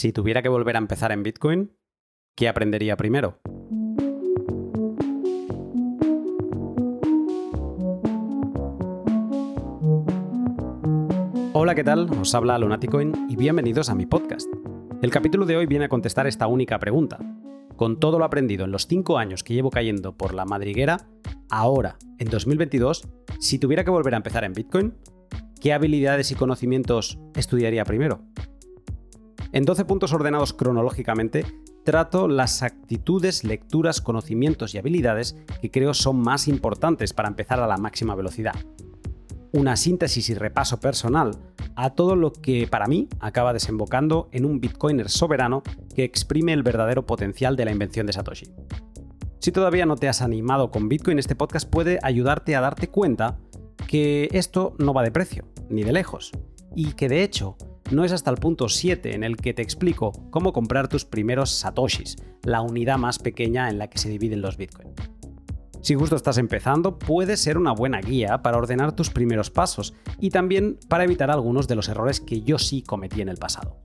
Si tuviera que volver a empezar en Bitcoin, ¿qué aprendería primero? Hola, ¿qué tal? Os habla Lunaticoin y bienvenidos a mi podcast. El capítulo de hoy viene a contestar esta única pregunta. Con todo lo aprendido en los 5 años que llevo cayendo por la madriguera, ahora, en 2022, si tuviera que volver a empezar en Bitcoin, ¿qué habilidades y conocimientos estudiaría primero? En 12 puntos ordenados cronológicamente, trato las actitudes, lecturas, conocimientos y habilidades que creo son más importantes para empezar a la máxima velocidad. Una síntesis y repaso personal a todo lo que para mí acaba desembocando en un Bitcoiner soberano que exprime el verdadero potencial de la invención de Satoshi. Si todavía no te has animado con Bitcoin, este podcast puede ayudarte a darte cuenta que esto no va de precio, ni de lejos, y que de hecho no es hasta el punto 7 en el que te explico cómo comprar tus primeros satoshis, la unidad más pequeña en la que se dividen los bitcoins. Si justo estás empezando, puede ser una buena guía para ordenar tus primeros pasos y también para evitar algunos de los errores que yo sí cometí en el pasado.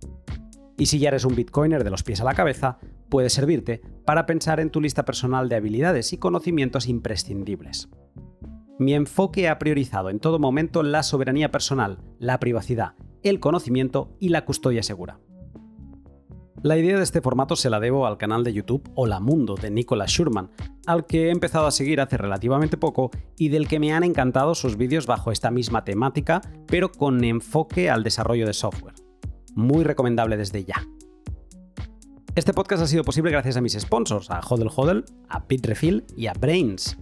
Y si ya eres un bitcoiner de los pies a la cabeza, puede servirte para pensar en tu lista personal de habilidades y conocimientos imprescindibles. Mi enfoque ha priorizado en todo momento la soberanía personal, la privacidad el conocimiento y la custodia segura. La idea de este formato se la debo al canal de YouTube Hola Mundo de Nicolas Schurman, al que he empezado a seguir hace relativamente poco y del que me han encantado sus vídeos bajo esta misma temática, pero con enfoque al desarrollo de software. Muy recomendable desde ya. Este podcast ha sido posible gracias a mis sponsors, a Hodel Hodel, a Bitrefill y a Brains,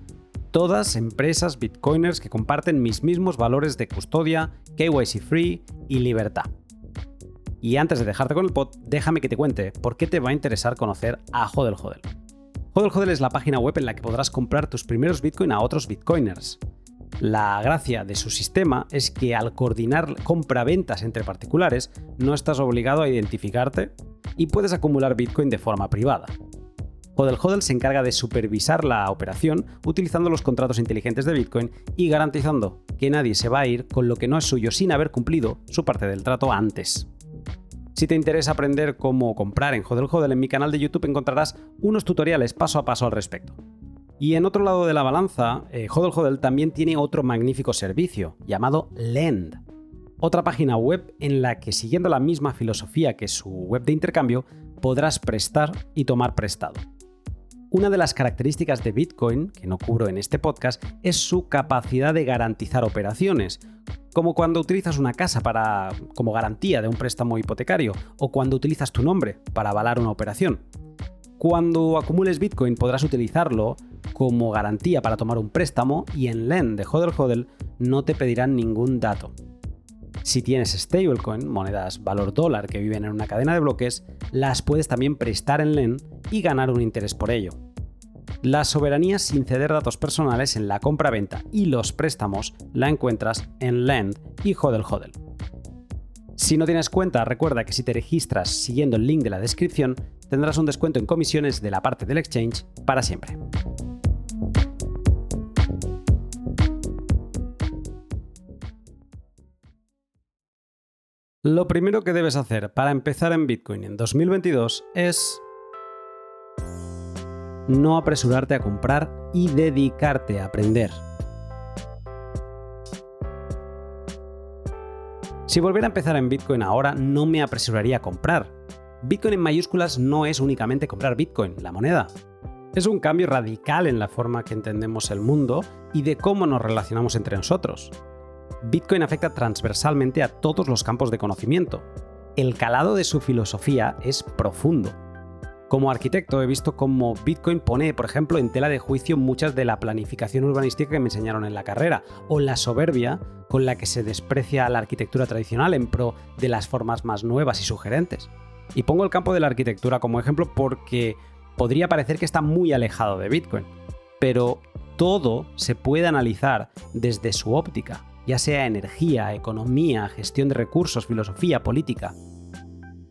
todas empresas bitcoiners que comparten mis mismos valores de custodia, KYC free y libertad. Y antes de dejarte con el pod, déjame que te cuente por qué te va a interesar conocer a Hodel Hodel. Hodel Hodel es la página web en la que podrás comprar tus primeros bitcoin a otros bitcoiners. La gracia de su sistema es que al coordinar compra-ventas entre particulares no estás obligado a identificarte y puedes acumular bitcoin de forma privada. Hodel Hodel se encarga de supervisar la operación utilizando los contratos inteligentes de Bitcoin y garantizando que nadie se va a ir con lo que no es suyo sin haber cumplido su parte del trato antes. Si te interesa aprender cómo comprar en Hodel Hodel, en mi canal de YouTube encontrarás unos tutoriales paso a paso al respecto. Y en otro lado de la balanza, eh, Hodel Hodel también tiene otro magnífico servicio llamado Lend. Otra página web en la que, siguiendo la misma filosofía que su web de intercambio, podrás prestar y tomar prestado. Una de las características de Bitcoin, que no cubro en este podcast, es su capacidad de garantizar operaciones, como cuando utilizas una casa para, como garantía de un préstamo hipotecario o cuando utilizas tu nombre para avalar una operación. Cuando acumules Bitcoin podrás utilizarlo como garantía para tomar un préstamo y en Lend de Hodel Hodel no te pedirán ningún dato. Si tienes stablecoin, monedas valor dólar que viven en una cadena de bloques, las puedes también prestar en LEN y ganar un interés por ello. La soberanía sin ceder datos personales en la compra-venta y los préstamos la encuentras en Lend y Hodel Hodel. Si no tienes cuenta, recuerda que si te registras siguiendo el link de la descripción, tendrás un descuento en comisiones de la parte del exchange para siempre. Lo primero que debes hacer para empezar en Bitcoin en 2022 es no apresurarte a comprar y dedicarte a aprender. Si volviera a empezar en Bitcoin ahora, no me apresuraría a comprar. Bitcoin en mayúsculas no es únicamente comprar Bitcoin, la moneda. Es un cambio radical en la forma que entendemos el mundo y de cómo nos relacionamos entre nosotros. Bitcoin afecta transversalmente a todos los campos de conocimiento. El calado de su filosofía es profundo. Como arquitecto he visto cómo Bitcoin pone, por ejemplo, en tela de juicio muchas de la planificación urbanística que me enseñaron en la carrera, o la soberbia con la que se desprecia la arquitectura tradicional en pro de las formas más nuevas y sugerentes. Y pongo el campo de la arquitectura como ejemplo porque podría parecer que está muy alejado de Bitcoin, pero todo se puede analizar desde su óptica, ya sea energía, economía, gestión de recursos, filosofía, política.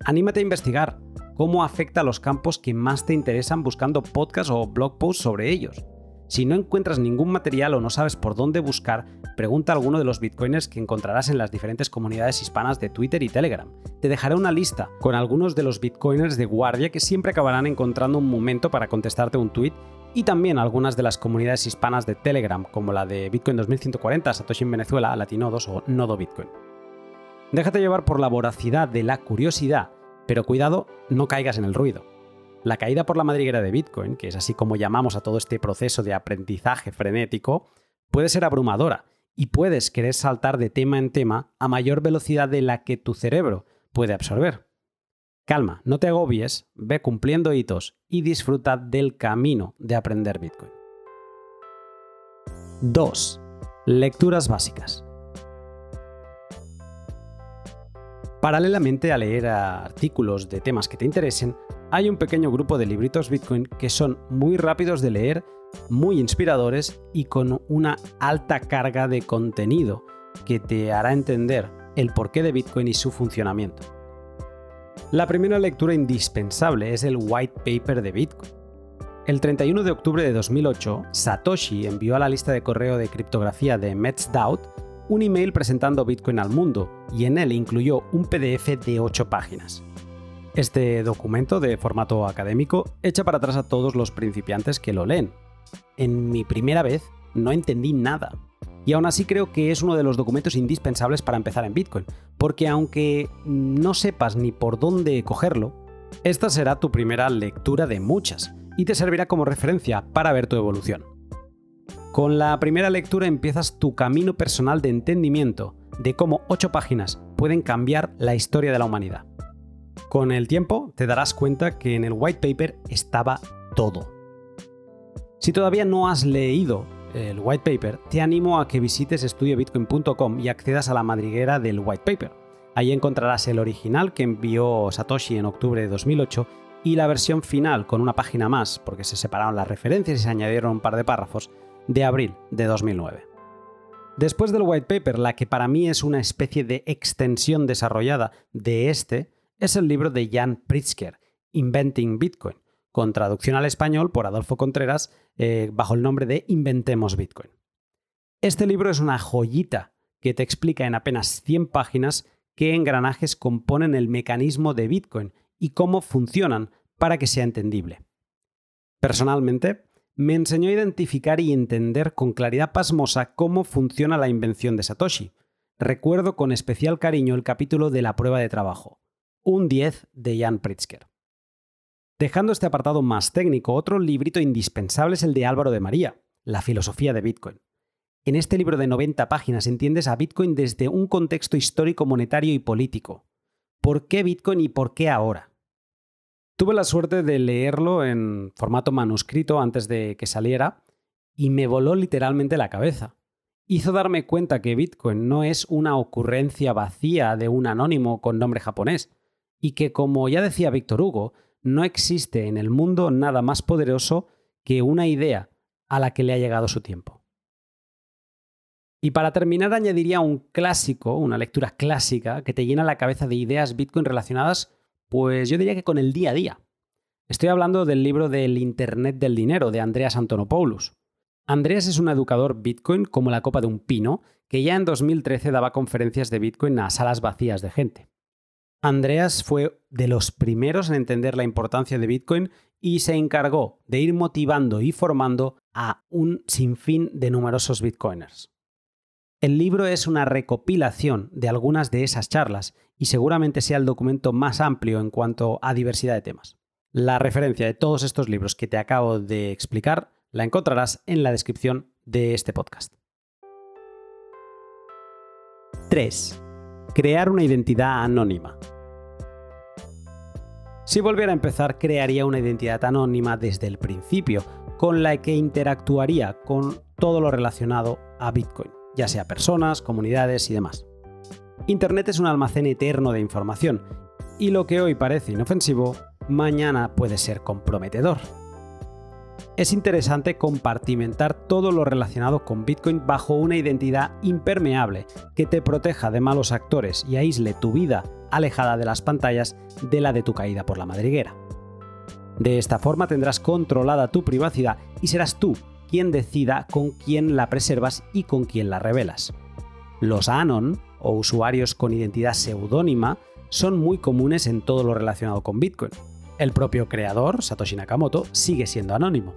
Anímate a investigar cómo afecta a los campos que más te interesan buscando podcasts o blog posts sobre ellos. Si no encuentras ningún material o no sabes por dónde buscar, pregunta a alguno de los bitcoiners que encontrarás en las diferentes comunidades hispanas de Twitter y Telegram. Te dejaré una lista con algunos de los bitcoiners de guardia que siempre acabarán encontrando un momento para contestarte un tweet y también algunas de las comunidades hispanas de Telegram, como la de Bitcoin 2140, Satoshi en Venezuela, Latinodos o Nodo Bitcoin. Déjate llevar por la voracidad de la curiosidad, pero cuidado, no caigas en el ruido. La caída por la madriguera de Bitcoin, que es así como llamamos a todo este proceso de aprendizaje frenético, puede ser abrumadora y puedes querer saltar de tema en tema a mayor velocidad de la que tu cerebro puede absorber. Calma, no te agobies, ve cumpliendo hitos y disfruta del camino de aprender Bitcoin. 2. Lecturas básicas. Paralelamente a leer artículos de temas que te interesen, hay un pequeño grupo de libritos Bitcoin que son muy rápidos de leer, muy inspiradores y con una alta carga de contenido que te hará entender el porqué de Bitcoin y su funcionamiento. La primera lectura indispensable es el white paper de Bitcoin. El 31 de octubre de 2008, Satoshi envió a la lista de correo de criptografía de MetsDAO un email presentando Bitcoin al mundo y en él incluyó un PDF de 8 páginas. Este documento de formato académico echa para atrás a todos los principiantes que lo leen. En mi primera vez no entendí nada. Y aún así creo que es uno de los documentos indispensables para empezar en Bitcoin, porque aunque no sepas ni por dónde cogerlo, esta será tu primera lectura de muchas y te servirá como referencia para ver tu evolución. Con la primera lectura empiezas tu camino personal de entendimiento de cómo ocho páginas pueden cambiar la historia de la humanidad. Con el tiempo te darás cuenta que en el white paper estaba todo. Si todavía no has leído el white paper, te animo a que visites estudiobitcoin.com y accedas a la madriguera del white paper. Ahí encontrarás el original que envió Satoshi en octubre de 2008 y la versión final con una página más, porque se separaron las referencias y se añadieron un par de párrafos, de abril de 2009. Después del white paper, la que para mí es una especie de extensión desarrollada de este, es el libro de Jan Pritzker, Inventing Bitcoin, con traducción al español por Adolfo Contreras eh, bajo el nombre de Inventemos Bitcoin. Este libro es una joyita que te explica en apenas 100 páginas qué engranajes componen el mecanismo de Bitcoin y cómo funcionan para que sea entendible. Personalmente, me enseñó a identificar y entender con claridad pasmosa cómo funciona la invención de Satoshi. Recuerdo con especial cariño el capítulo de la prueba de trabajo, un 10 de Jan Pritzker. Dejando este apartado más técnico, otro librito indispensable es el de Álvaro de María, La filosofía de Bitcoin. En este libro de 90 páginas entiendes a Bitcoin desde un contexto histórico, monetario y político. ¿Por qué Bitcoin y por qué ahora? Tuve la suerte de leerlo en formato manuscrito antes de que saliera y me voló literalmente la cabeza. Hizo darme cuenta que Bitcoin no es una ocurrencia vacía de un anónimo con nombre japonés y que, como ya decía Víctor Hugo, no existe en el mundo nada más poderoso que una idea a la que le ha llegado su tiempo. Y para terminar añadiría un clásico, una lectura clásica que te llena la cabeza de ideas Bitcoin relacionadas pues yo diría que con el día a día. Estoy hablando del libro del Internet del Dinero de Andreas Antonopoulos. Andreas es un educador Bitcoin como la copa de un pino, que ya en 2013 daba conferencias de Bitcoin a salas vacías de gente. Andreas fue de los primeros en entender la importancia de Bitcoin y se encargó de ir motivando y formando a un sinfín de numerosos Bitcoiners. El libro es una recopilación de algunas de esas charlas y seguramente sea el documento más amplio en cuanto a diversidad de temas. La referencia de todos estos libros que te acabo de explicar la encontrarás en la descripción de este podcast. 3. Crear una identidad anónima. Si volviera a empezar, crearía una identidad anónima desde el principio, con la que interactuaría con todo lo relacionado a Bitcoin ya sea personas, comunidades y demás. Internet es un almacén eterno de información, y lo que hoy parece inofensivo, mañana puede ser comprometedor. Es interesante compartimentar todo lo relacionado con Bitcoin bajo una identidad impermeable que te proteja de malos actores y aísle tu vida alejada de las pantallas de la de tu caída por la madriguera. De esta forma tendrás controlada tu privacidad y serás tú quien decida con quién la preservas y con quién la revelas. Los Anon, o usuarios con identidad seudónima, son muy comunes en todo lo relacionado con Bitcoin. El propio creador, Satoshi Nakamoto, sigue siendo anónimo.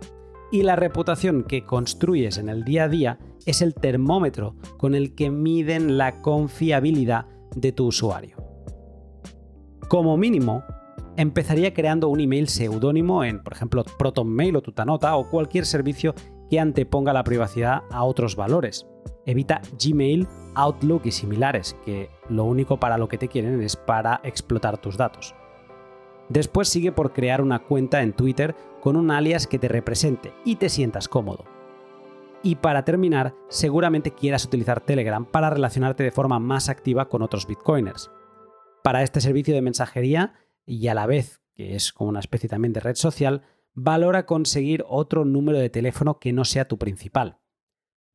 Y la reputación que construyes en el día a día es el termómetro con el que miden la confiabilidad de tu usuario. Como mínimo, empezaría creando un email seudónimo en, por ejemplo, ProtonMail o Tutanota o cualquier servicio que anteponga la privacidad a otros valores. Evita Gmail, Outlook y similares, que lo único para lo que te quieren es para explotar tus datos. Después sigue por crear una cuenta en Twitter con un alias que te represente y te sientas cómodo. Y para terminar, seguramente quieras utilizar Telegram para relacionarte de forma más activa con otros bitcoiners. Para este servicio de mensajería, y a la vez que es como una especie también de red social, valora conseguir otro número de teléfono que no sea tu principal.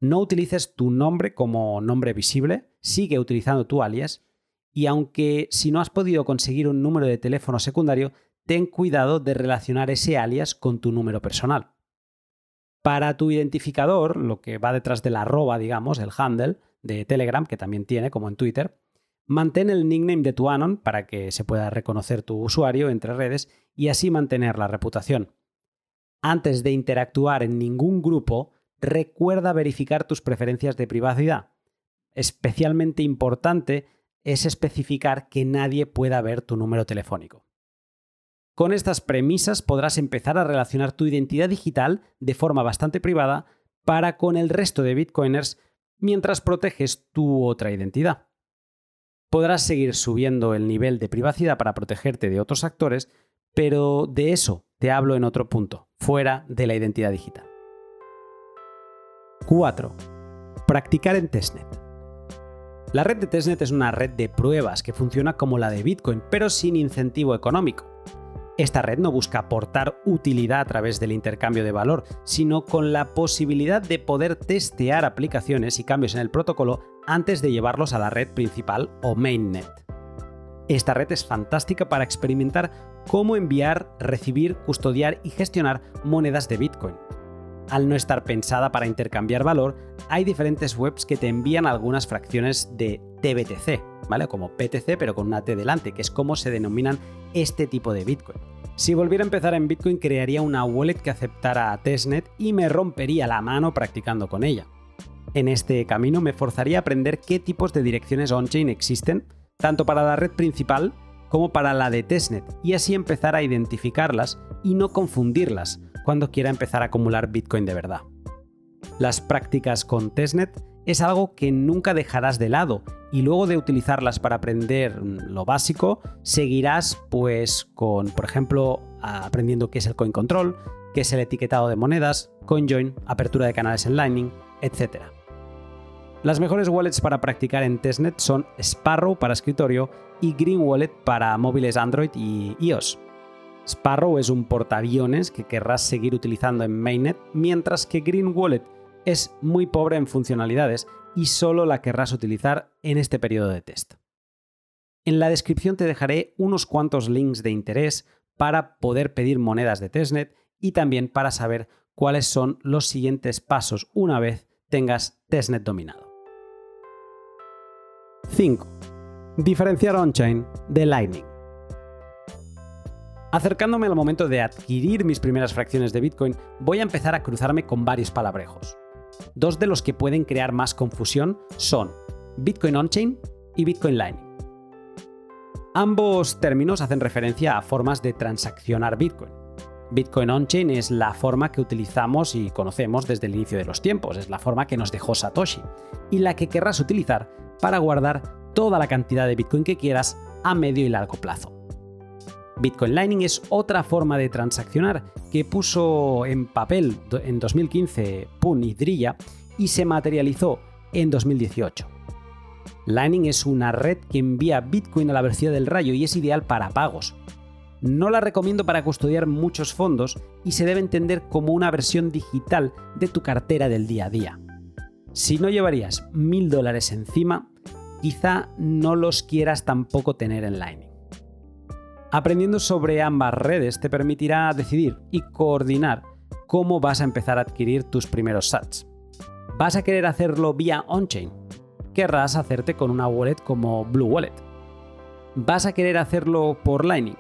No utilices tu nombre como nombre visible, sigue utilizando tu alias y aunque si no has podido conseguir un número de teléfono secundario, ten cuidado de relacionar ese alias con tu número personal. Para tu identificador, lo que va detrás de la arroba, digamos, el handle de Telegram, que también tiene como en Twitter, mantén el nickname de tu Anon para que se pueda reconocer tu usuario entre redes y así mantener la reputación. Antes de interactuar en ningún grupo, recuerda verificar tus preferencias de privacidad. Especialmente importante es especificar que nadie pueda ver tu número telefónico. Con estas premisas podrás empezar a relacionar tu identidad digital de forma bastante privada para con el resto de bitcoiners mientras proteges tu otra identidad. Podrás seguir subiendo el nivel de privacidad para protegerte de otros actores, pero de eso te hablo en otro punto, fuera de la identidad digital. 4. Practicar en testnet. La red de testnet es una red de pruebas que funciona como la de Bitcoin, pero sin incentivo económico. Esta red no busca aportar utilidad a través del intercambio de valor, sino con la posibilidad de poder testear aplicaciones y cambios en el protocolo antes de llevarlos a la red principal o mainnet. Esta red es fantástica para experimentar cómo enviar, recibir, custodiar y gestionar monedas de Bitcoin. Al no estar pensada para intercambiar valor, hay diferentes webs que te envían algunas fracciones de TBTC, ¿vale? Como PTC pero con una T delante, que es como se denominan este tipo de Bitcoin. Si volviera a empezar en Bitcoin crearía una wallet que aceptara a testnet y me rompería la mano practicando con ella. En este camino me forzaría a aprender qué tipos de direcciones on-chain existen, tanto para la red principal como para la de testnet, y así empezar a identificarlas y no confundirlas cuando quiera empezar a acumular Bitcoin de verdad. Las prácticas con testnet es algo que nunca dejarás de lado y luego de utilizarlas para aprender lo básico, seguirás pues con, por ejemplo, aprendiendo qué es el coin control, qué es el etiquetado de monedas, CoinJoin, apertura de canales en Lightning, etc. Las mejores wallets para practicar en testnet son Sparrow para escritorio y Green Wallet para móviles Android y iOS. Sparrow es un portaaviones que querrás seguir utilizando en mainnet, mientras que Green Wallet es muy pobre en funcionalidades y solo la querrás utilizar en este periodo de test. En la descripción te dejaré unos cuantos links de interés para poder pedir monedas de testnet y también para saber cuáles son los siguientes pasos una vez tengas testnet dominado. 5. Diferenciar on-chain de Lightning. Acercándome al momento de adquirir mis primeras fracciones de Bitcoin, voy a empezar a cruzarme con varios palabrejos. Dos de los que pueden crear más confusión son Bitcoin on-chain y Bitcoin Lightning. Ambos términos hacen referencia a formas de transaccionar Bitcoin. Bitcoin on-chain es la forma que utilizamos y conocemos desde el inicio de los tiempos, es la forma que nos dejó Satoshi y la que querrás utilizar para guardar toda la cantidad de Bitcoin que quieras a medio y largo plazo. Bitcoin Lightning es otra forma de transaccionar que puso en papel en 2015 Pun y Drilla y se materializó en 2018. Lightning es una red que envía Bitcoin a la velocidad del rayo y es ideal para pagos. No la recomiendo para custodiar muchos fondos y se debe entender como una versión digital de tu cartera del día a día. Si no llevarías mil dólares encima, quizá no los quieras tampoco tener en Lightning. Aprendiendo sobre ambas redes te permitirá decidir y coordinar cómo vas a empezar a adquirir tus primeros sats. ¿Vas a querer hacerlo vía on-chain? Querrás hacerte con una wallet como Blue Wallet. ¿Vas a querer hacerlo por Lightning?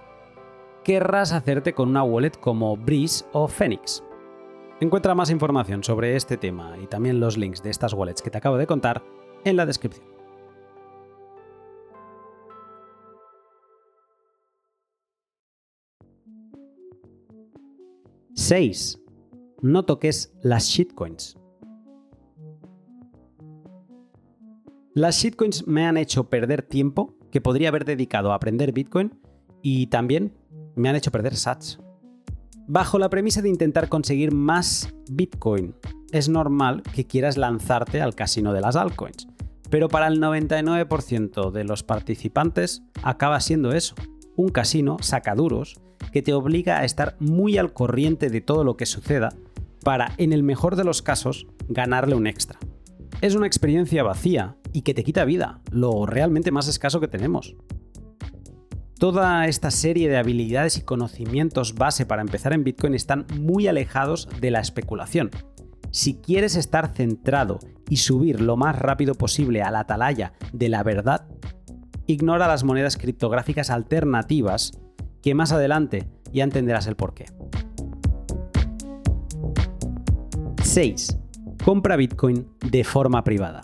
Querrás hacerte con una wallet como Breeze o Phoenix. Encuentra más información sobre este tema y también los links de estas wallets que te acabo de contar en la descripción. 6. No toques las shitcoins. Las shitcoins me han hecho perder tiempo que podría haber dedicado a aprender Bitcoin y también me han hecho perder sats. Bajo la premisa de intentar conseguir más Bitcoin, es normal que quieras lanzarte al casino de las altcoins, pero para el 99% de los participantes acaba siendo eso, un casino sacaduros que te obliga a estar muy al corriente de todo lo que suceda para, en el mejor de los casos, ganarle un extra. Es una experiencia vacía y que te quita vida, lo realmente más escaso que tenemos. Toda esta serie de habilidades y conocimientos base para empezar en Bitcoin están muy alejados de la especulación. Si quieres estar centrado y subir lo más rápido posible a la atalaya de la verdad, ignora las monedas criptográficas alternativas que más adelante ya entenderás el porqué. 6. Compra Bitcoin de forma privada.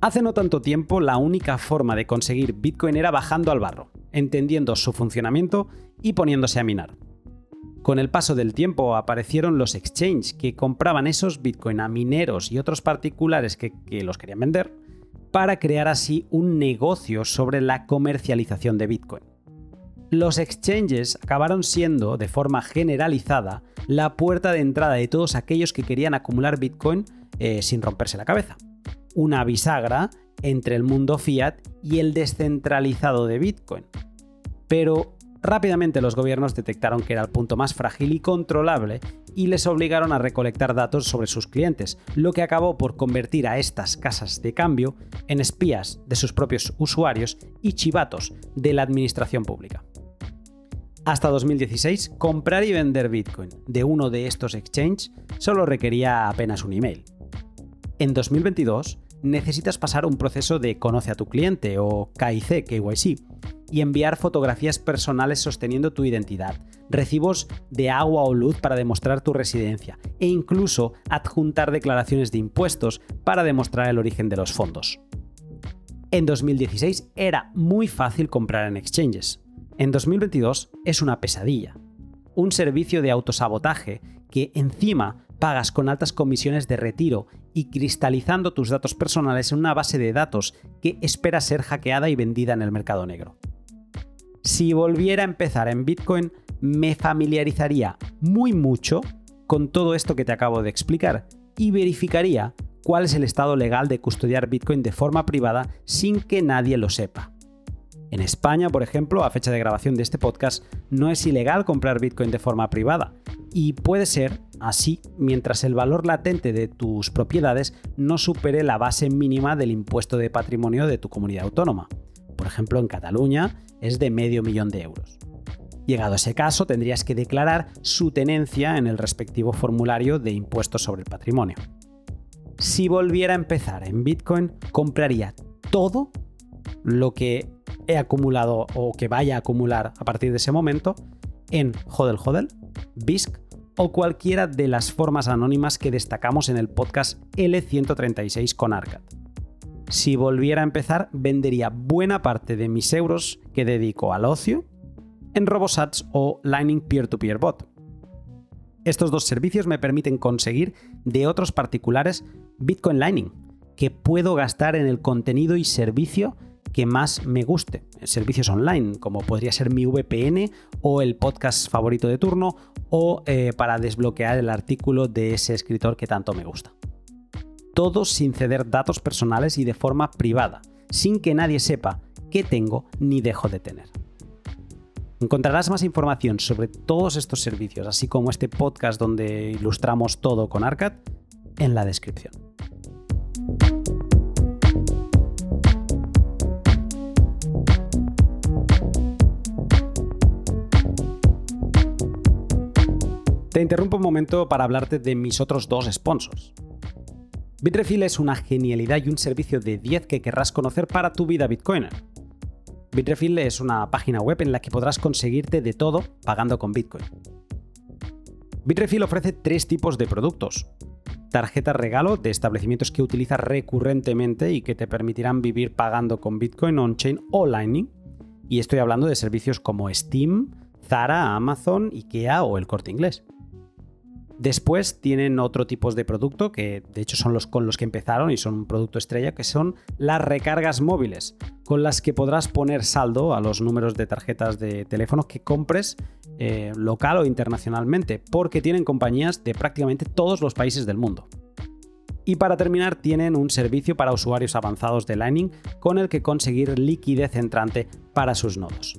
Hace no tanto tiempo la única forma de conseguir Bitcoin era bajando al barro, entendiendo su funcionamiento y poniéndose a minar. Con el paso del tiempo aparecieron los exchanges que compraban esos Bitcoin a mineros y otros particulares que, que los querían vender para crear así un negocio sobre la comercialización de Bitcoin los exchanges acabaron siendo, de forma generalizada, la puerta de entrada de todos aquellos que querían acumular Bitcoin eh, sin romperse la cabeza. Una bisagra entre el mundo fiat y el descentralizado de Bitcoin. Pero rápidamente los gobiernos detectaron que era el punto más frágil y controlable y les obligaron a recolectar datos sobre sus clientes, lo que acabó por convertir a estas casas de cambio en espías de sus propios usuarios y chivatos de la administración pública. Hasta 2016, comprar y vender Bitcoin de uno de estos exchanges solo requería apenas un email. En 2022, necesitas pasar un proceso de conoce a tu cliente o KIC, KYC, y enviar fotografías personales sosteniendo tu identidad, recibos de agua o luz para demostrar tu residencia e incluso adjuntar declaraciones de impuestos para demostrar el origen de los fondos. En 2016 era muy fácil comprar en exchanges, en 2022 es una pesadilla. Un servicio de autosabotaje que encima pagas con altas comisiones de retiro y cristalizando tus datos personales en una base de datos que espera ser hackeada y vendida en el mercado negro. Si volviera a empezar en Bitcoin, me familiarizaría muy mucho con todo esto que te acabo de explicar y verificaría cuál es el estado legal de custodiar Bitcoin de forma privada sin que nadie lo sepa. En España, por ejemplo, a fecha de grabación de este podcast, no es ilegal comprar Bitcoin de forma privada. Y puede ser así mientras el valor latente de tus propiedades no supere la base mínima del impuesto de patrimonio de tu comunidad autónoma. Por ejemplo, en Cataluña es de medio millón de euros. Llegado a ese caso, tendrías que declarar su tenencia en el respectivo formulario de impuestos sobre el patrimonio. Si volviera a empezar en Bitcoin, compraría todo lo que he acumulado o que vaya a acumular a partir de ese momento en Hodel Hodel, BISC o cualquiera de las formas anónimas que destacamos en el podcast L136 con Arcad. Si volviera a empezar, vendería buena parte de mis euros que dedico al ocio en RoboSats o Lightning Peer-to-Peer Bot. Estos dos servicios me permiten conseguir de otros particulares Bitcoin Lightning, que puedo gastar en el contenido y servicio que más me guste. Servicios online, como podría ser mi VPN o el podcast favorito de turno, o eh, para desbloquear el artículo de ese escritor que tanto me gusta. Todo sin ceder datos personales y de forma privada, sin que nadie sepa qué tengo ni dejo de tener. Encontrarás más información sobre todos estos servicios, así como este podcast donde ilustramos todo con Arcad, en la descripción. Te interrumpo un momento para hablarte de mis otros dos sponsors. Bitrefill es una genialidad y un servicio de 10 que querrás conocer para tu vida bitcoiner. Bitrefill es una página web en la que podrás conseguirte de todo pagando con Bitcoin. Bitrefill ofrece tres tipos de productos. Tarjetas regalo de establecimientos que utilizas recurrentemente y que te permitirán vivir pagando con Bitcoin on-chain o Lightning. Y estoy hablando de servicios como Steam, Zara, Amazon, IKEA o el corte inglés. Después tienen otro tipo de producto que de hecho son los con los que empezaron y son un producto estrella, que son las recargas móviles, con las que podrás poner saldo a los números de tarjetas de teléfono que compres eh, local o internacionalmente, porque tienen compañías de prácticamente todos los países del mundo. Y para terminar, tienen un servicio para usuarios avanzados de Lightning con el que conseguir liquidez entrante para sus nodos.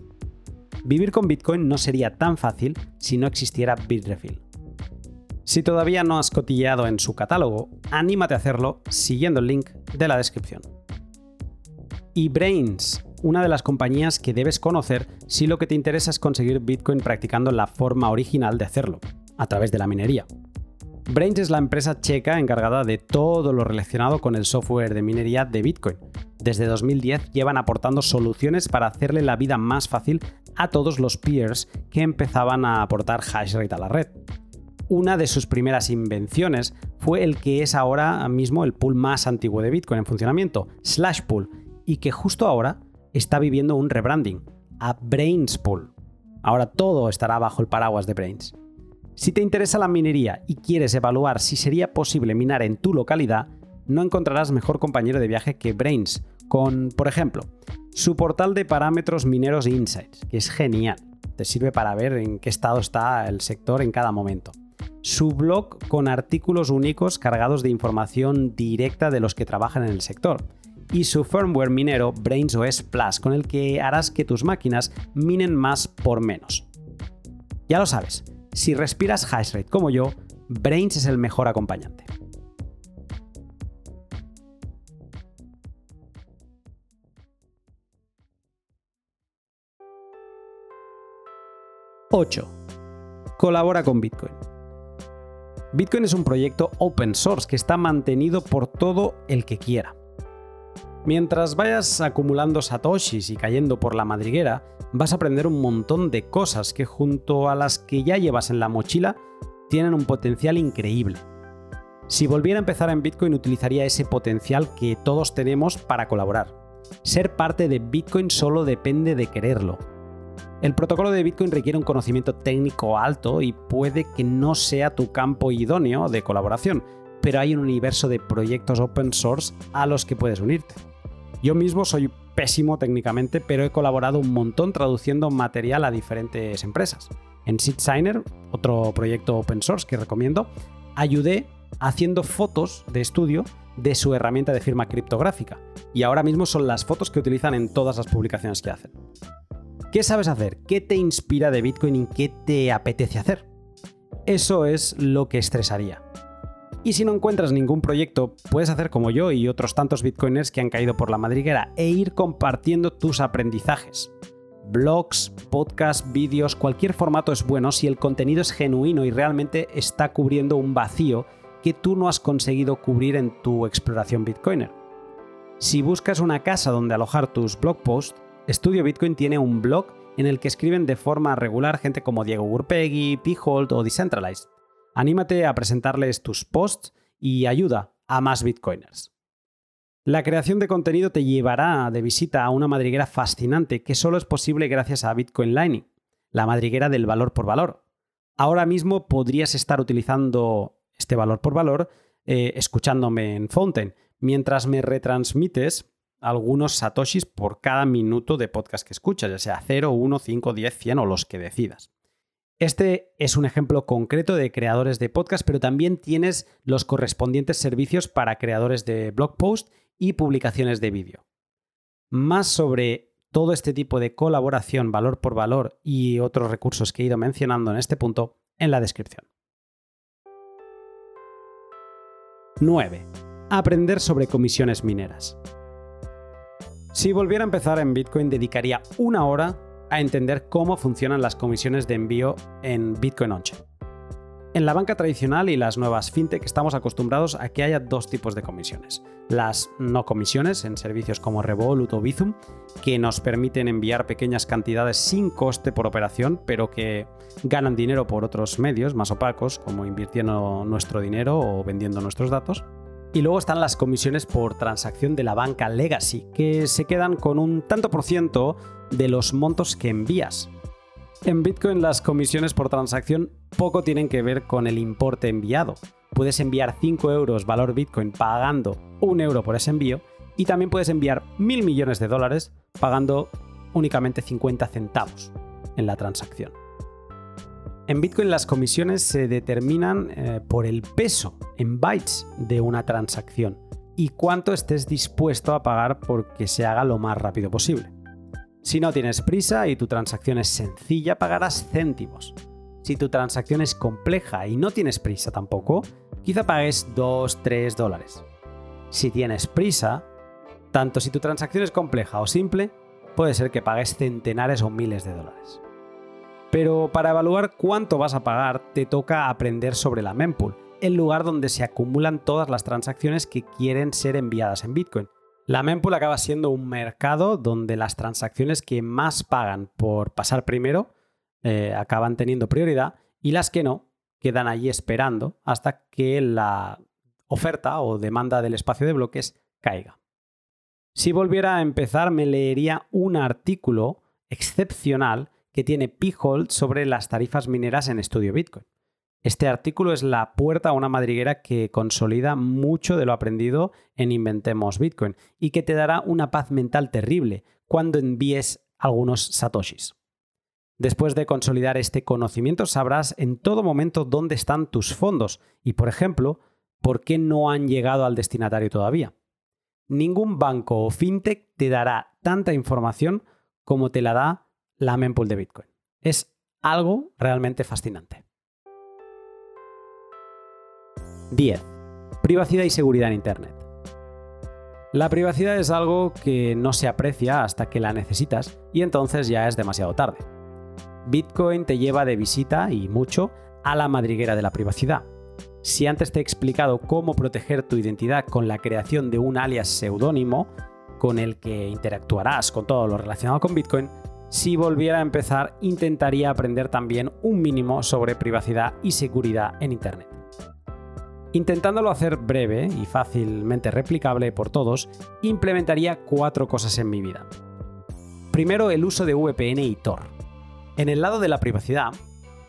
Vivir con Bitcoin no sería tan fácil si no existiera Bitrefill. Si todavía no has cotilleado en su catálogo, anímate a hacerlo siguiendo el link de la descripción. Y Brains, una de las compañías que debes conocer si lo que te interesa es conseguir Bitcoin practicando la forma original de hacerlo, a través de la minería. Brains es la empresa checa encargada de todo lo relacionado con el software de minería de Bitcoin. Desde 2010 llevan aportando soluciones para hacerle la vida más fácil a todos los peers que empezaban a aportar hashrate a la red una de sus primeras invenciones fue el que es ahora mismo el pool más antiguo de Bitcoin en funcionamiento, Slashpool, y que justo ahora está viviendo un rebranding a Brainspool. Ahora todo estará bajo el paraguas de Brains. Si te interesa la minería y quieres evaluar si sería posible minar en tu localidad, no encontrarás mejor compañero de viaje que Brains, con, por ejemplo, su portal de parámetros mineros Insights, que es genial. Te sirve para ver en qué estado está el sector en cada momento su blog con artículos únicos cargados de información directa de los que trabajan en el sector, y su firmware minero BrainsOS Plus, con el que harás que tus máquinas minen más por menos. Ya lo sabes, si respiras hashrate como yo, Brains es el mejor acompañante. ¡8! Colabora con Bitcoin. Bitcoin es un proyecto open source que está mantenido por todo el que quiera. Mientras vayas acumulando satoshis y cayendo por la madriguera, vas a aprender un montón de cosas que junto a las que ya llevas en la mochila tienen un potencial increíble. Si volviera a empezar en Bitcoin utilizaría ese potencial que todos tenemos para colaborar. Ser parte de Bitcoin solo depende de quererlo, el protocolo de Bitcoin requiere un conocimiento técnico alto y puede que no sea tu campo idóneo de colaboración, pero hay un universo de proyectos open source a los que puedes unirte. Yo mismo soy pésimo técnicamente, pero he colaborado un montón traduciendo material a diferentes empresas. En SeedSigner, otro proyecto open source que recomiendo, ayudé haciendo fotos de estudio de su herramienta de firma criptográfica, y ahora mismo son las fotos que utilizan en todas las publicaciones que hacen. ¿Qué sabes hacer? ¿Qué te inspira de Bitcoin y qué te apetece hacer? Eso es lo que estresaría. Y si no encuentras ningún proyecto, puedes hacer como yo y otros tantos bitcoiners que han caído por la madriguera e ir compartiendo tus aprendizajes. Blogs, podcasts, vídeos, cualquier formato es bueno si el contenido es genuino y realmente está cubriendo un vacío que tú no has conseguido cubrir en tu exploración bitcoiner. Si buscas una casa donde alojar tus blog posts, Estudio Bitcoin tiene un blog en el que escriben de forma regular gente como Diego Gurpegui, Pihold o Decentralized. Anímate a presentarles tus posts y ayuda a más bitcoiners. La creación de contenido te llevará de visita a una madriguera fascinante que solo es posible gracias a Bitcoin Lightning, la madriguera del valor por valor. Ahora mismo podrías estar utilizando este valor por valor eh, escuchándome en Fountain, mientras me retransmites algunos satoshis por cada minuto de podcast que escuchas, ya sea 0, 1, 5, 10, 100 o los que decidas. Este es un ejemplo concreto de creadores de podcast, pero también tienes los correspondientes servicios para creadores de blog post y publicaciones de vídeo. Más sobre todo este tipo de colaboración valor por valor y otros recursos que he ido mencionando en este punto en la descripción. 9. Aprender sobre comisiones mineras. Si volviera a empezar en Bitcoin, dedicaría una hora a entender cómo funcionan las comisiones de envío en Bitcoin on En la banca tradicional y las nuevas fintech estamos acostumbrados a que haya dos tipos de comisiones. Las no comisiones en servicios como Revolut o Bizum, que nos permiten enviar pequeñas cantidades sin coste por operación, pero que ganan dinero por otros medios más opacos, como invirtiendo nuestro dinero o vendiendo nuestros datos. Y luego están las comisiones por transacción de la banca legacy, que se quedan con un tanto por ciento de los montos que envías, en Bitcoin las comisiones por transacción poco tienen que ver con el importe enviado. Puedes enviar 5 euros valor Bitcoin pagando 1 euro por ese envío y también puedes enviar mil millones de dólares pagando únicamente 50 centavos en la transacción. En Bitcoin las comisiones se determinan eh, por el peso en bytes de una transacción y cuánto estés dispuesto a pagar porque se haga lo más rápido posible. Si no tienes prisa y tu transacción es sencilla, pagarás céntimos. Si tu transacción es compleja y no tienes prisa tampoco, quizá pagues 2-3 dólares. Si tienes prisa, tanto si tu transacción es compleja o simple, puede ser que pagues centenares o miles de dólares. Pero para evaluar cuánto vas a pagar, te toca aprender sobre la mempool, el lugar donde se acumulan todas las transacciones que quieren ser enviadas en Bitcoin la mempool acaba siendo un mercado donde las transacciones que más pagan por pasar primero eh, acaban teniendo prioridad y las que no quedan allí esperando hasta que la oferta o demanda del espacio de bloques caiga. Si volviera a empezar, me leería un artículo excepcional que tiene P-Hold sobre las tarifas mineras en estudio Bitcoin. Este artículo es la puerta a una madriguera que consolida mucho de lo aprendido en Inventemos Bitcoin y que te dará una paz mental terrible cuando envíes algunos satoshis. Después de consolidar este conocimiento sabrás en todo momento dónde están tus fondos y, por ejemplo, por qué no han llegado al destinatario todavía. Ningún banco o fintech te dará tanta información como te la da la mempool de Bitcoin. Es algo realmente fascinante. 10. Privacidad y seguridad en Internet. La privacidad es algo que no se aprecia hasta que la necesitas y entonces ya es demasiado tarde. Bitcoin te lleva de visita y mucho a la madriguera de la privacidad. Si antes te he explicado cómo proteger tu identidad con la creación de un alias seudónimo con el que interactuarás con todo lo relacionado con Bitcoin, si volviera a empezar intentaría aprender también un mínimo sobre privacidad y seguridad en Internet. Intentándolo hacer breve y fácilmente replicable por todos, implementaría cuatro cosas en mi vida. Primero, el uso de VPN y Tor. En el lado de la privacidad,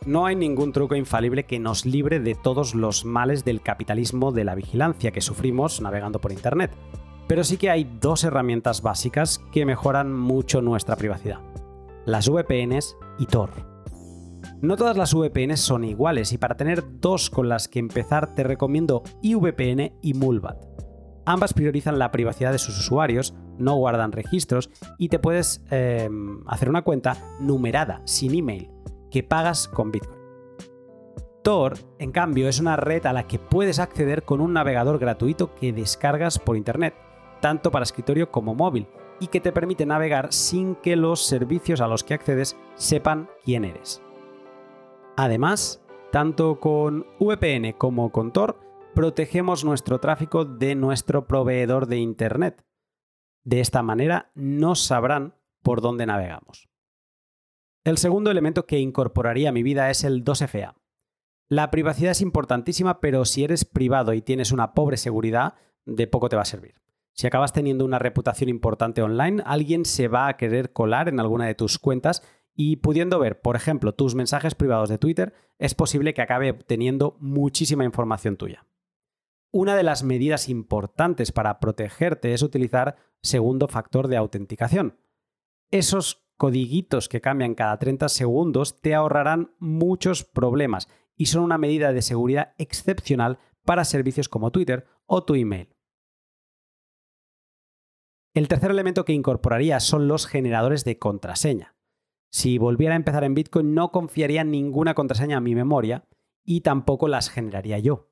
no hay ningún truco infalible que nos libre de todos los males del capitalismo de la vigilancia que sufrimos navegando por Internet, pero sí que hay dos herramientas básicas que mejoran mucho nuestra privacidad. Las VPNs y Tor. No todas las VPNs son iguales y para tener dos con las que empezar te recomiendo IVPN y Mulbat. Ambas priorizan la privacidad de sus usuarios, no guardan registros y te puedes em, hacer una cuenta numerada, sin email, que pagas con Bitcoin. Tor, en cambio, es una red a la que puedes acceder con un navegador gratuito que descargas por Internet, tanto para escritorio como móvil, y que te permite navegar sin que los servicios a los que accedes sepan quién eres. Además, tanto con VPN como con Tor, protegemos nuestro tráfico de nuestro proveedor de Internet. De esta manera no sabrán por dónde navegamos. El segundo elemento que incorporaría a mi vida es el 2FA. La privacidad es importantísima, pero si eres privado y tienes una pobre seguridad, de poco te va a servir. Si acabas teniendo una reputación importante online, alguien se va a querer colar en alguna de tus cuentas y pudiendo ver, por ejemplo, tus mensajes privados de Twitter, es posible que acabe obteniendo muchísima información tuya. Una de las medidas importantes para protegerte es utilizar segundo factor de autenticación. Esos codiguitos que cambian cada 30 segundos te ahorrarán muchos problemas y son una medida de seguridad excepcional para servicios como Twitter o tu email. El tercer elemento que incorporaría son los generadores de contraseña. Si volviera a empezar en Bitcoin no confiaría ninguna contraseña a mi memoria y tampoco las generaría yo.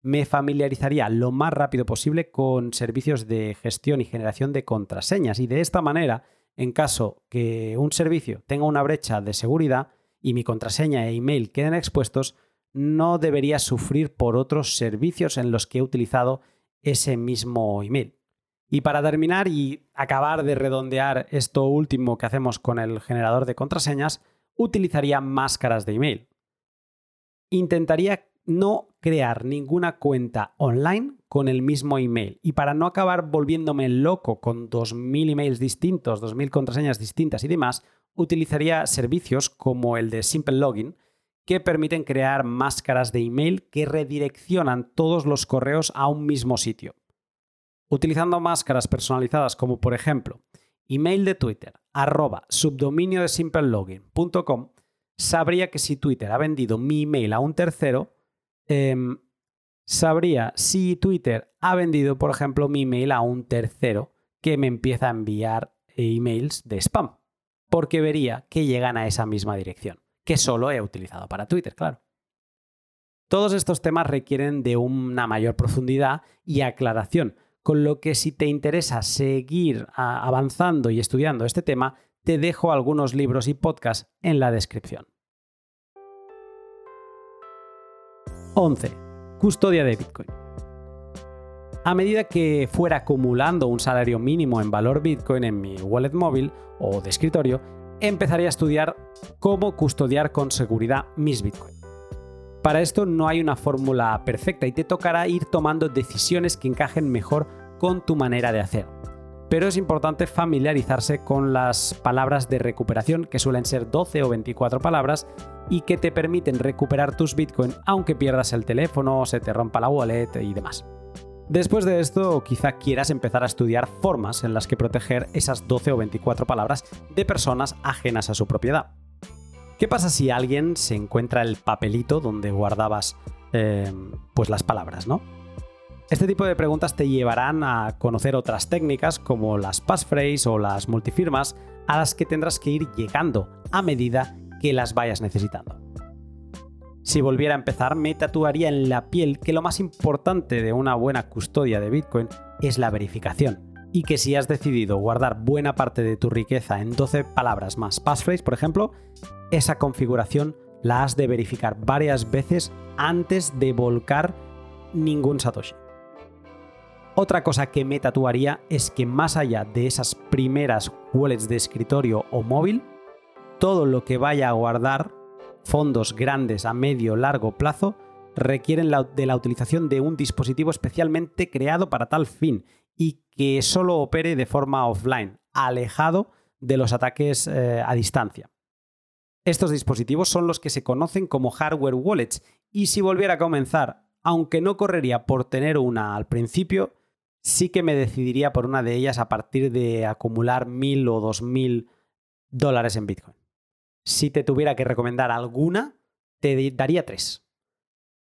Me familiarizaría lo más rápido posible con servicios de gestión y generación de contraseñas y de esta manera, en caso que un servicio tenga una brecha de seguridad y mi contraseña e email queden expuestos, no debería sufrir por otros servicios en los que he utilizado ese mismo email. Y para terminar y acabar de redondear esto último que hacemos con el generador de contraseñas, utilizaría máscaras de email. Intentaría no crear ninguna cuenta online con el mismo email. Y para no acabar volviéndome loco con 2.000 emails distintos, 2.000 contraseñas distintas y demás, utilizaría servicios como el de Simple Login, que permiten crear máscaras de email que redireccionan todos los correos a un mismo sitio. Utilizando máscaras personalizadas como por ejemplo email de Twitter, arroba subdominio de simplelogin.com, sabría que si Twitter ha vendido mi email a un tercero, em, sabría si Twitter ha vendido, por ejemplo, mi email a un tercero que me empieza a enviar emails de spam, porque vería que llegan a esa misma dirección, que solo he utilizado para Twitter, claro. Todos estos temas requieren de una mayor profundidad y aclaración, con lo que si te interesa seguir avanzando y estudiando este tema, te dejo algunos libros y podcasts en la descripción. 11. Custodia de Bitcoin. A medida que fuera acumulando un salario mínimo en valor Bitcoin en mi wallet móvil o de escritorio, empezaría a estudiar cómo custodiar con seguridad mis Bitcoin. Para esto no hay una fórmula perfecta y te tocará ir tomando decisiones que encajen mejor con tu manera de hacer. Pero es importante familiarizarse con las palabras de recuperación, que suelen ser 12 o 24 palabras, y que te permiten recuperar tus Bitcoin aunque pierdas el teléfono, se te rompa la wallet y demás. Después de esto, quizá quieras empezar a estudiar formas en las que proteger esas 12 o 24 palabras de personas ajenas a su propiedad. ¿Qué pasa si alguien se encuentra el papelito donde guardabas eh, pues las palabras, ¿no? Este tipo de preguntas te llevarán a conocer otras técnicas como las passphrase o las multifirmas a las que tendrás que ir llegando a medida que las vayas necesitando. Si volviera a empezar, me tatuaría en la piel que lo más importante de una buena custodia de Bitcoin es la verificación y que si has decidido guardar buena parte de tu riqueza en 12 palabras más passphrase, por ejemplo, esa configuración la has de verificar varias veces antes de volcar ningún Satoshi. Otra cosa que me tatuaría es que más allá de esas primeras wallets de escritorio o móvil, todo lo que vaya a guardar fondos grandes a medio largo plazo requieren de la utilización de un dispositivo especialmente creado para tal fin y que solo opere de forma offline, alejado de los ataques eh, a distancia. Estos dispositivos son los que se conocen como hardware wallets y si volviera a comenzar, aunque no correría por tener una al principio, sí que me decidiría por una de ellas a partir de acumular mil o dos mil dólares en Bitcoin. Si te tuviera que recomendar alguna, te daría tres.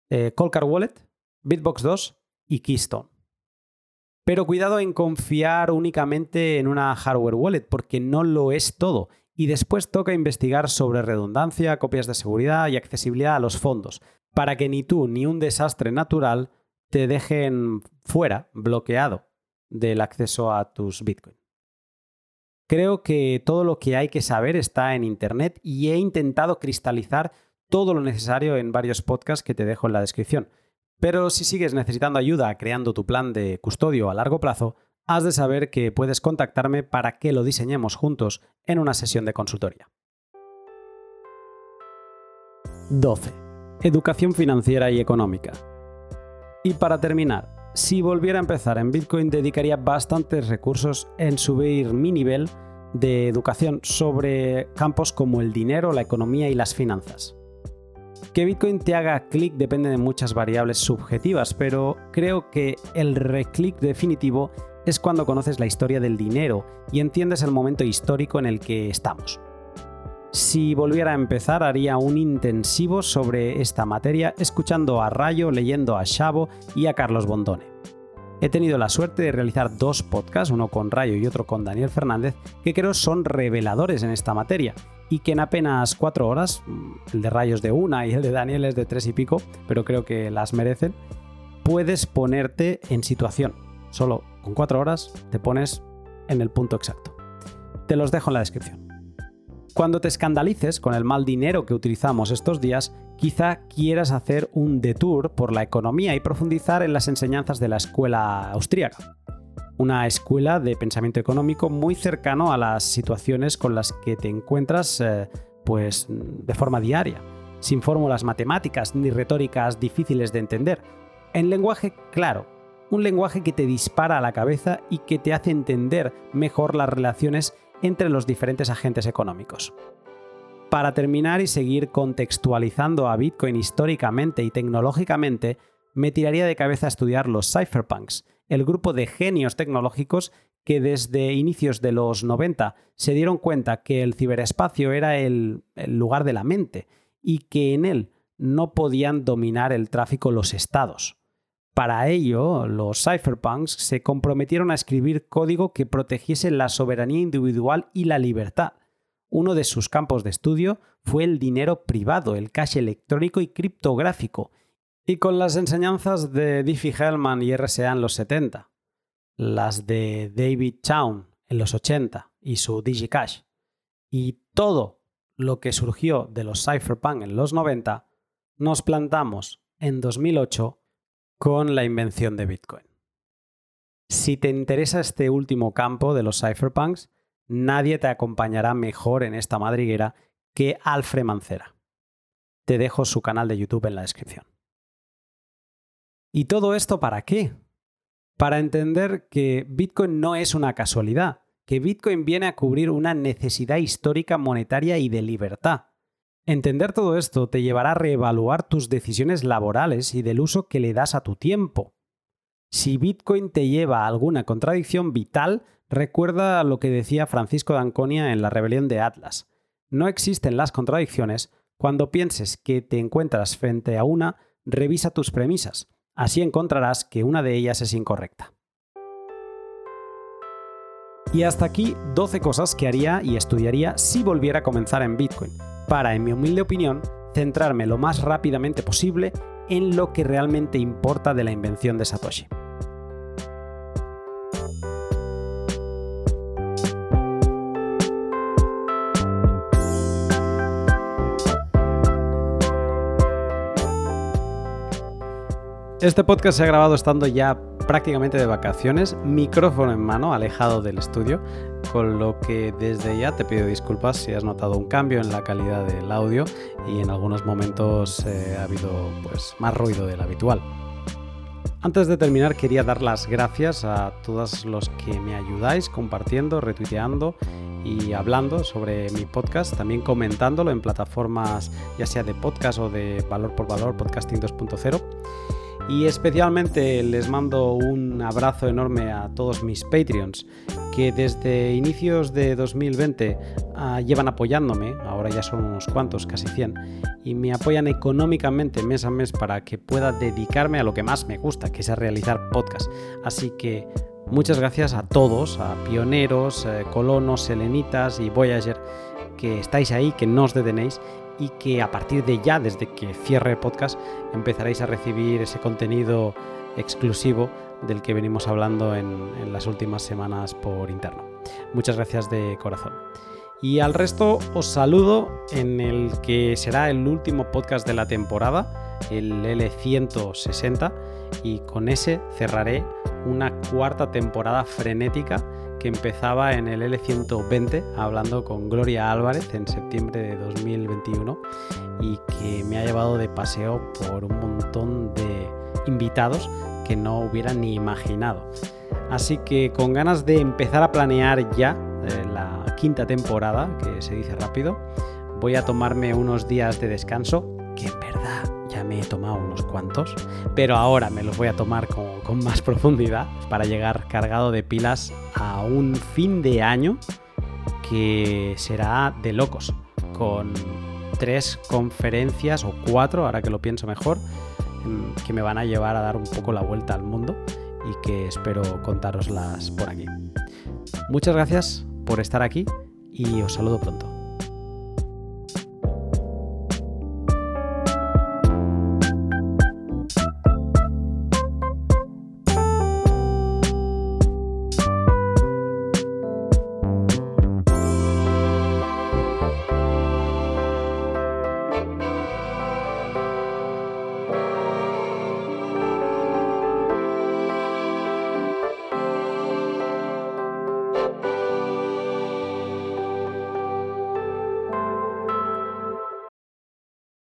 Eh, Wallet, Bitbox 2 y Keystone. Pero cuidado en confiar únicamente en una hardware wallet, porque no lo es todo. Y después toca investigar sobre redundancia, copias de seguridad y accesibilidad a los fondos, para que ni tú ni un desastre natural te dejen fuera, bloqueado del acceso a tus Bitcoin. Creo que todo lo que hay que saber está en Internet y he intentado cristalizar todo lo necesario en varios podcasts que te dejo en la descripción. Pero si sigues necesitando ayuda creando tu plan de custodio a largo plazo, has de saber que puedes contactarme para que lo diseñemos juntos en una sesión de consultoría. 12. Educación financiera y económica. Y para terminar, si volviera a empezar en Bitcoin dedicaría bastantes recursos en subir mi nivel de educación sobre campos como el dinero, la economía y las finanzas. Que Bitcoin te haga clic depende de muchas variables subjetivas, pero creo que el reclick definitivo es cuando conoces la historia del dinero y entiendes el momento histórico en el que estamos. Si volviera a empezar, haría un intensivo sobre esta materia, escuchando a Rayo, leyendo a Shavo y a Carlos Bondone. He tenido la suerte de realizar dos podcasts, uno con Rayo y otro con Daniel Fernández, que creo son reveladores en esta materia y que en apenas cuatro horas, mm, el de Rayos de una y el de Daniel es de tres y pico, pero creo que las merecen, puedes ponerte en situación. Solo con cuatro horas te pones en el punto exacto. Te los dejo en la descripción. Cuando te escandalices con el mal dinero que utilizamos estos días, quizá quieras hacer un detour por la economía y profundizar en las enseñanzas de la escuela austríaca. Una escuela de pensamiento económico muy cercano a las situaciones con las que te encuentras eh, pues, de forma diaria, sin fórmulas matemáticas ni retóricas difíciles de entender, en lenguaje claro, un lenguaje que te dispara a la cabeza y que te hace entender mejor las relaciones entre los diferentes agentes económicos. Para terminar y seguir contextualizando a Bitcoin históricamente y tecnológicamente, me tiraría de cabeza a estudiar los cypherpunks, el grupo de genios tecnológicos que desde inicios de los 90 se dieron cuenta que el ciberespacio era el, lugar de la mente y que en él no podían dominar el tráfico los estados. Para ello, los cypherpunks se comprometieron a escribir código que protegiese la soberanía individual y la libertad. Uno de sus campos de estudio fue el dinero privado, el cash electrónico y criptográfico, y con las enseñanzas de Diffie-Hellman y RSA en los 70, las de David Chaum en los 80 y su DigiCash, y todo lo que surgió de los cypherpunks en los 90, nos plantamos en 2008 con la invención de Bitcoin. Si te interesa este último campo de los cypherpunks, nadie te acompañará mejor en esta madriguera que Alfred Mancera. Te dejo su canal de YouTube en la descripción. ¿Y todo esto para qué? Para entender que Bitcoin no es una casualidad, que Bitcoin viene a cubrir una necesidad histórica monetaria y de libertad. Entender todo esto te llevará a reevaluar tus decisiones laborales y del uso que le das a tu tiempo. Si Bitcoin te lleva a alguna contradicción vital, recuerda lo que decía Francisco de Anconia en la rebelión de Atlas. No existen las contradicciones. Cuando pienses que te encuentras frente a una, revisa tus premisas. Así encontrarás que una de ellas es incorrecta. Y hasta aquí 12 cosas que haría y estudiaría si volviera a comenzar en Bitcoin para, en mi humilde opinión, centrarme lo más rápidamente posible en lo que realmente importa de la invención de Satoshi. Este podcast se ha grabado estando ya prácticamente de vacaciones, micrófono en mano, alejado del estudio, con lo que desde ya te pido disculpas si has notado un cambio en la calidad del audio y en algunos momentos eh, ha habido pues, más ruido del habitual. Antes de terminar quería dar las gracias a todos los que me ayudáis compartiendo, retuiteando y hablando sobre mi podcast, también comentándolo en plataformas ya sea de podcast o de valor por valor, podcasting 2.0 y especialmente les mando un abrazo enorme a todos mis Patreons que desde inicios de 2020 ah, llevan apoyándome, ahora ya son unos cuantos, casi 100, y me apoyan económicamente mes a mes para que pueda dedicarme a lo que más me gusta, que es a realizar podcast. Así que muchas gracias a todos, a pioneros, eh, colonos, selenitas y Voyager, que estáis ahí, que no os detenéis y que a partir de ya, desde que cierre el podcast, empezaréis a recibir ese contenido exclusivo del que venimos hablando en, las últimas semanas por interno. Muchas gracias de corazón. Y al resto os saludo en el que será el último podcast de la temporada, el L160, y con ese cerraré una cuarta temporada frenética que empezaba en el L120 hablando con Gloria Álvarez en septiembre de 2021 y que me ha llevado de paseo por un montón de invitados que no hubiera ni imaginado. Así que con ganas de empezar a planear ya eh, la quinta temporada, que se dice rápido, voy a tomarme unos días de descanso, me he tomado unos cuantos, pero ahora me los voy a tomar con, con más profundidad para llegar cargado de pilas a un fin de año que será de locos, con tres conferencias o cuatro, ahora que lo pienso mejor, que me van a llevar a dar un poco la vuelta al mundo y que espero contaroslas por aquí. Muchas gracias por estar aquí y os saludo pronto.